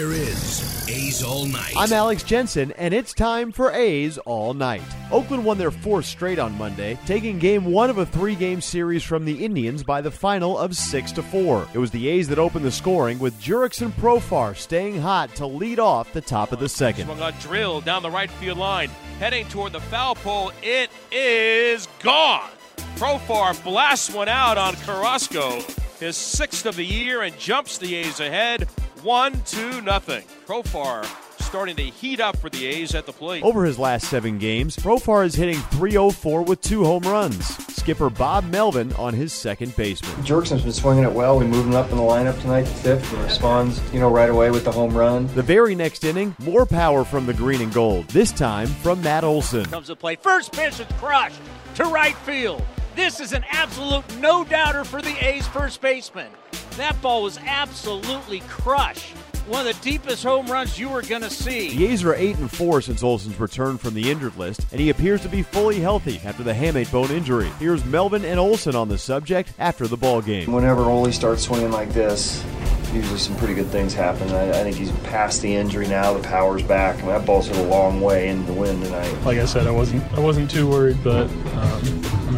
Here is A's All Night. I'm Alex Jensen, and it's time for A's All Night. Oakland won their fourth straight on Monday, taking game one of a three game series from the Indians by the final of 6 to 4. It was the A's that opened the scoring, with Jurickson Profar staying hot to lead off the top of the second. Swung on drill down the right field line, heading toward the foul pole. It is gone. Profar blasts one out on Carrasco, his sixth of the year, and jumps the A's ahead, one two nothing. Profar starting to heat up for the A's at the plate. Over his last seven games, Profar is hitting 304 with two home runs. Skipper Bob Melvin on his second baseman. Jurickson's been swinging it well. We moved him up in the lineup tonight to fifth and responds, you know, right away with the home run. The very next inning, more power from the green and gold. This time from Matt Olson. Comes to play. First pitch is crushed to right field. This is an absolute no doubter for the A's first baseman. That ball was absolutely crushed. One of the deepest home runs you were going to see. The A's are 8 and 4 since Olson's return from the injured list, and he appears to be fully healthy after the hamate bone injury. Here's Melvin and Olson on the subject after the ball game. Whenever Ole starts swinging like this, usually some pretty good things happen. I, I think he's past the injury now. The power's back. I mean, that ball's hit a long way into the wind tonight. Like I said, I wasn't I wasn't too worried, but um,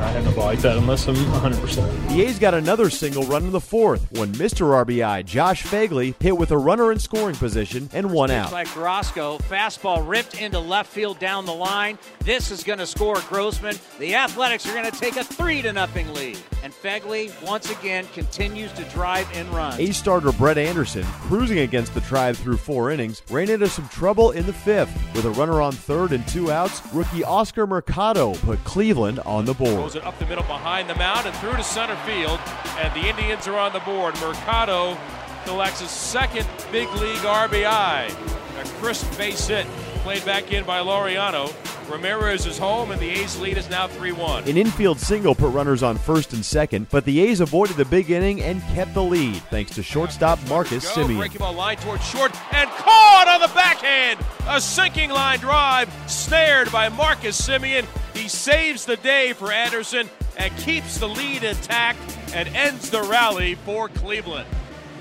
I'm not hitting like that unless I'm 100%. The A's got another single run in the fourth when Mr. RBI Josh Phegley hit with a runner in scoring position and one out. By Carrasco, fastball ripped into left field down the line. This is going to score Grossman. The Athletics are going to take a three to nothing lead, and Phegley once again continues to drive in runs. A's starter Brett Anderson, cruising against the Tribe through four innings, ran into some trouble in the fifth. With a runner on third and two outs, rookie Oscar Mercado put Cleveland on the board. Throws it up the middle behind the mound and through to center field, and the Indians are on the board. Mercado collects his second big league RBI. A crisp base hit played back in by Laureano. Ramirez is home, and the A's lead is now 3 1. An infield single put runners on first and second, but the A's avoided the big inning and kept the lead thanks to shortstop Marcus Go, Semien. Breaking ball line towards short and caught on the backhand. A sinking line drive snared by Marcus Semien. He saves the day for Anderson and keeps the lead intact and ends the rally for Cleveland.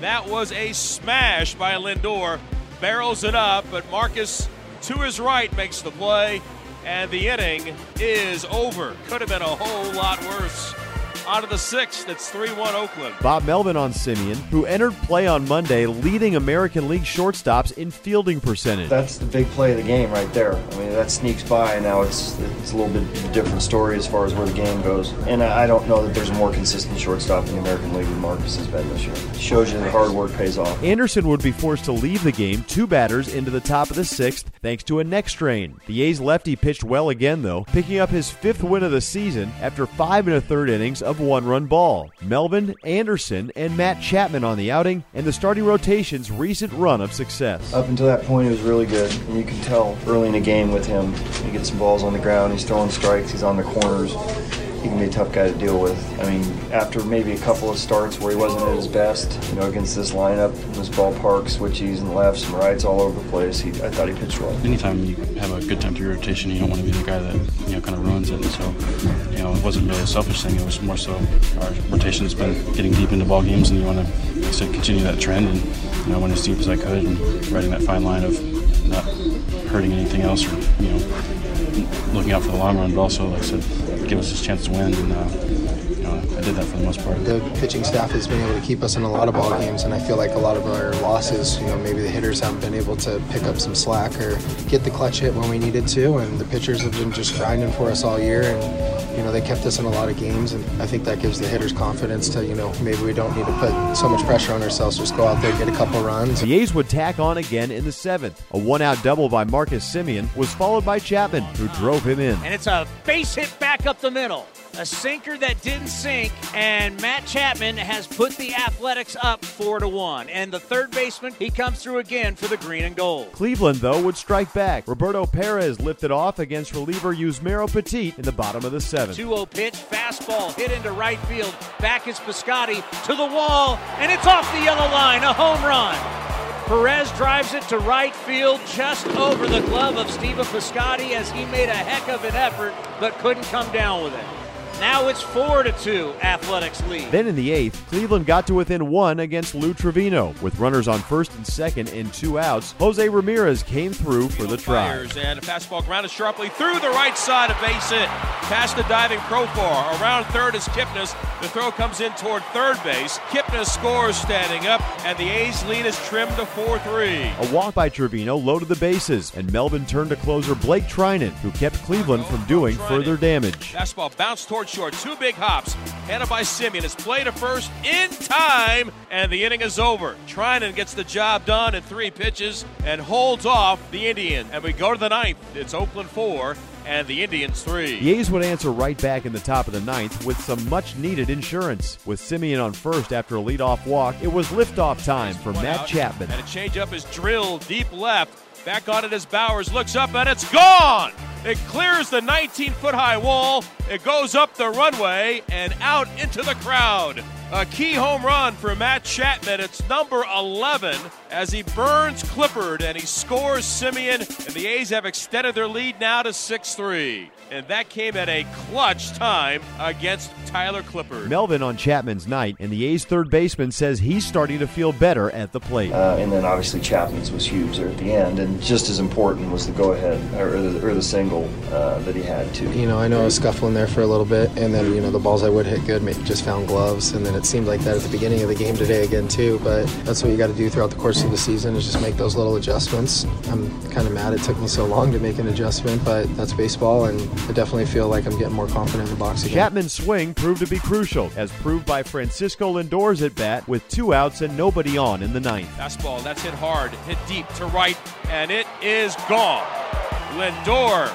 That was a smash by Lindor. Barrels it up, but Marcus to his right makes the play, and the inning is over. Could have been a whole lot worse. Out of the sixth, it's 3 1 Oakland. Bob Melvin on Semien, who entered play on Monday leading American League shortstops in fielding percentage. That's the big play of the game right there. I mean, that sneaks by. Now it's it's a little bit different story as far as where the game goes. And I I don't know that there's a more consistent shortstop in the American League than Marcus has been this year. Shows you that hard work pays off. Anderson would be forced to leave the game two batters into the top of the sixth thanks to a neck strain. The A's lefty pitched well again, though, picking up his fifth win of the season after five and a third innings of one run ball. Melvin, Anderson, and Matt Chapman on the outing, and the starting rotation's recent run of success. Up until that point, it was really good. And you can tell early in the game with him, he gets some balls on the ground, he's throwing strikes, he's on the corners. He can be a tough guy to deal with. I mean, after maybe a couple of starts where he wasn't at his best, you know, against this lineup, this ballpark, switchies and lefts and rights all over the place, he, I thought he pitched well. anytime you have a good time through your rotation, you don't want to be the guy that you know kind of ruins it. So, you know, it wasn't really a selfish thing. It was more so our rotation's been getting deep into ball games, and you want to continue that trend. And you know, I went as deep as I could, and riding that fine line of not hurting anything else, or you know, looking out for the long run, but also, like I said, give us this chance to win. And uh, you know, I did that for the most part. The pitching staff has been able to keep us in a lot of ball games, and I feel like a lot of our losses, you know, maybe the hitters haven't been able to pick up some slack or get the clutch hit when we needed to, and the pitchers have been just grinding for us all year. And you know, they kept us in a lot of games, and I think that gives the hitters confidence to, you know, maybe we don't need to put so much pressure on ourselves. Just go out there, and get a couple runs. The A's would tack on again in the seventh. A one-out double by Marcus Semien was followed by Chapman, who drove him in. And it's a base hit back up the middle. A sinker that didn't sink, and Matt Chapman has put the Athletics up four to one. And the third baseman, he comes through again for the green and gold. Cleveland, though, would strike back. Roberto Perez lifted off against reliever Yusmeiro Petit in the bottom of the seventh. 2-0 pitch, fastball hit into right field. Back is Piscotty to the wall, and it's off the yellow line, a home run. Perez drives it to right field just over the glove of Stephen Piscotty as he made a heck of an effort but couldn't come down with it. Now it's 4 to 2, Athletics lead. Then in the eighth, Cleveland got to within one against Lou Trivino. With runners on first and second and two outs, Jose Ramirez came through for the try. And a fastball grounded sharply through the right side of base hit. Past the diving Profar. Around third is Kipnis. The throw comes in toward third base. Kipnis scores standing up, and the A's lead is trimmed to 4 3. A walk by Trivino loaded the bases, and Melvin turned to closer Blake Treinen, who kept Cleveland from doing further damage. Fastball bounced toward short. Two big hops. Handled by Semien. It's play to first in time, and the inning is over. Treinen gets the job done in three pitches and holds off the Indian. And we go to the ninth. It's Oakland four and the Indians three. The A's would answer right back in the top of the ninth with some much needed insurance. With Semien on first after a leadoff walk, it was liftoff time for One Matt out, Chapman. And a changeup is drilled deep left. Back on it as Bauers looks up and it's gone. It clears the 19 foot high wall. It goes up the runway and out into the crowd. A key home run for Matt Chapman. It's number 11 as he burns Clippard and he scores Semien. And the A's have extended their lead now to 6 3. And that came at a clutch time against Tyler Clippard. Melvin on Chapman's night, and the A's third baseman says he's starting to feel better at the plate. Uh, and then obviously Chapman's was huge there at the end, and just as important was the go-ahead or the, or the single uh, that he had too. You know, I know I was scuffling there for a little bit, and then, you know, the balls I would hit good maybe just found gloves, and then it seemed like that at the beginning of the game today again, too. But that's what you got to do throughout the course of the season is just make those little adjustments. I'm kind of mad it took me so long to make an adjustment, but that's baseball, and I definitely feel like I'm getting more confident in the box again. Chapman's swing proved to be crucial, as proved by Francisco Lindor's at bat with two outs and nobody on in the ninth. Fastball, that's hit hard, hit deep to right, and it is gone. Lindor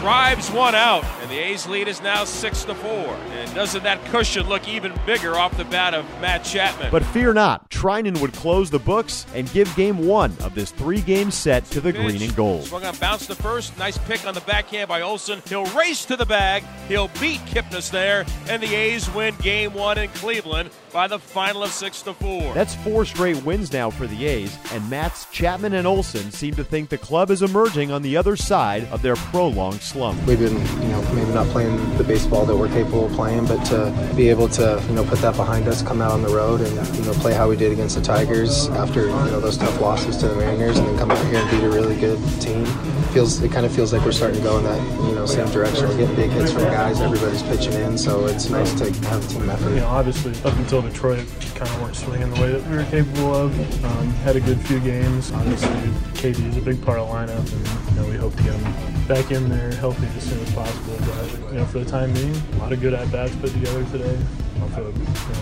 drives one out, and the A's lead is now six to four. And doesn't that cushion look even bigger off the bat of Matt Chapman? But fear not, Treinen would close the books and give game one of this three-game set to the green and gold. Swung on bounce to first. Nice pick on the backhand by Olson. He'll race to the bag. He'll beat Kipnis there, and the A's win game one in Cleveland by the final of six to four. That's four straight wins now for the A's, and Matt's Chapman and Olson seem to think the club is emerging on the other side of their prolonged slump. We've been, you know, maybe not playing the baseball that we're capable of playing, but to be able to, you know, put that behind us, come out on the road, and you know, play how we did against the Tigers after you know those tough losses to the Mariners, and then come out here and beat a really good team. Feels it kind of feels like we're starting to go in that you know same direction. We're getting big hits from guys, everybody's pitching in, so it's nice to have a team effort. You know, obviously, up until Detroit, kind of weren't swinging the way that we were capable of. Um, had a good few games. Obviously, KD is a big part of the lineup, and you know, we hope to get him back in there healthy as soon as possible. But you know, for the time being, a lot of good at bats put together today. You know,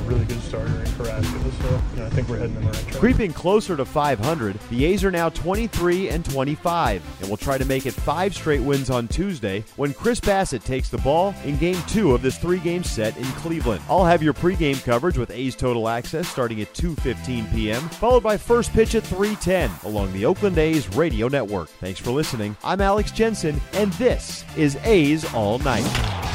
really good in Carrasco, so you know, I think we're heading in the right. Creeping closer to 500, the A's are now 23 and 25, and will try to make it five straight wins on Tuesday when Chris Bassitt takes the ball in Game Two of this three-game set in Cleveland. I'll have your pregame coverage with A's Total Access starting at 2:15 p.m., followed by first pitch at 3:10 along the Oakland A's radio network. Thanks for listening. I'm Alex Jensen, and this is A's All Night.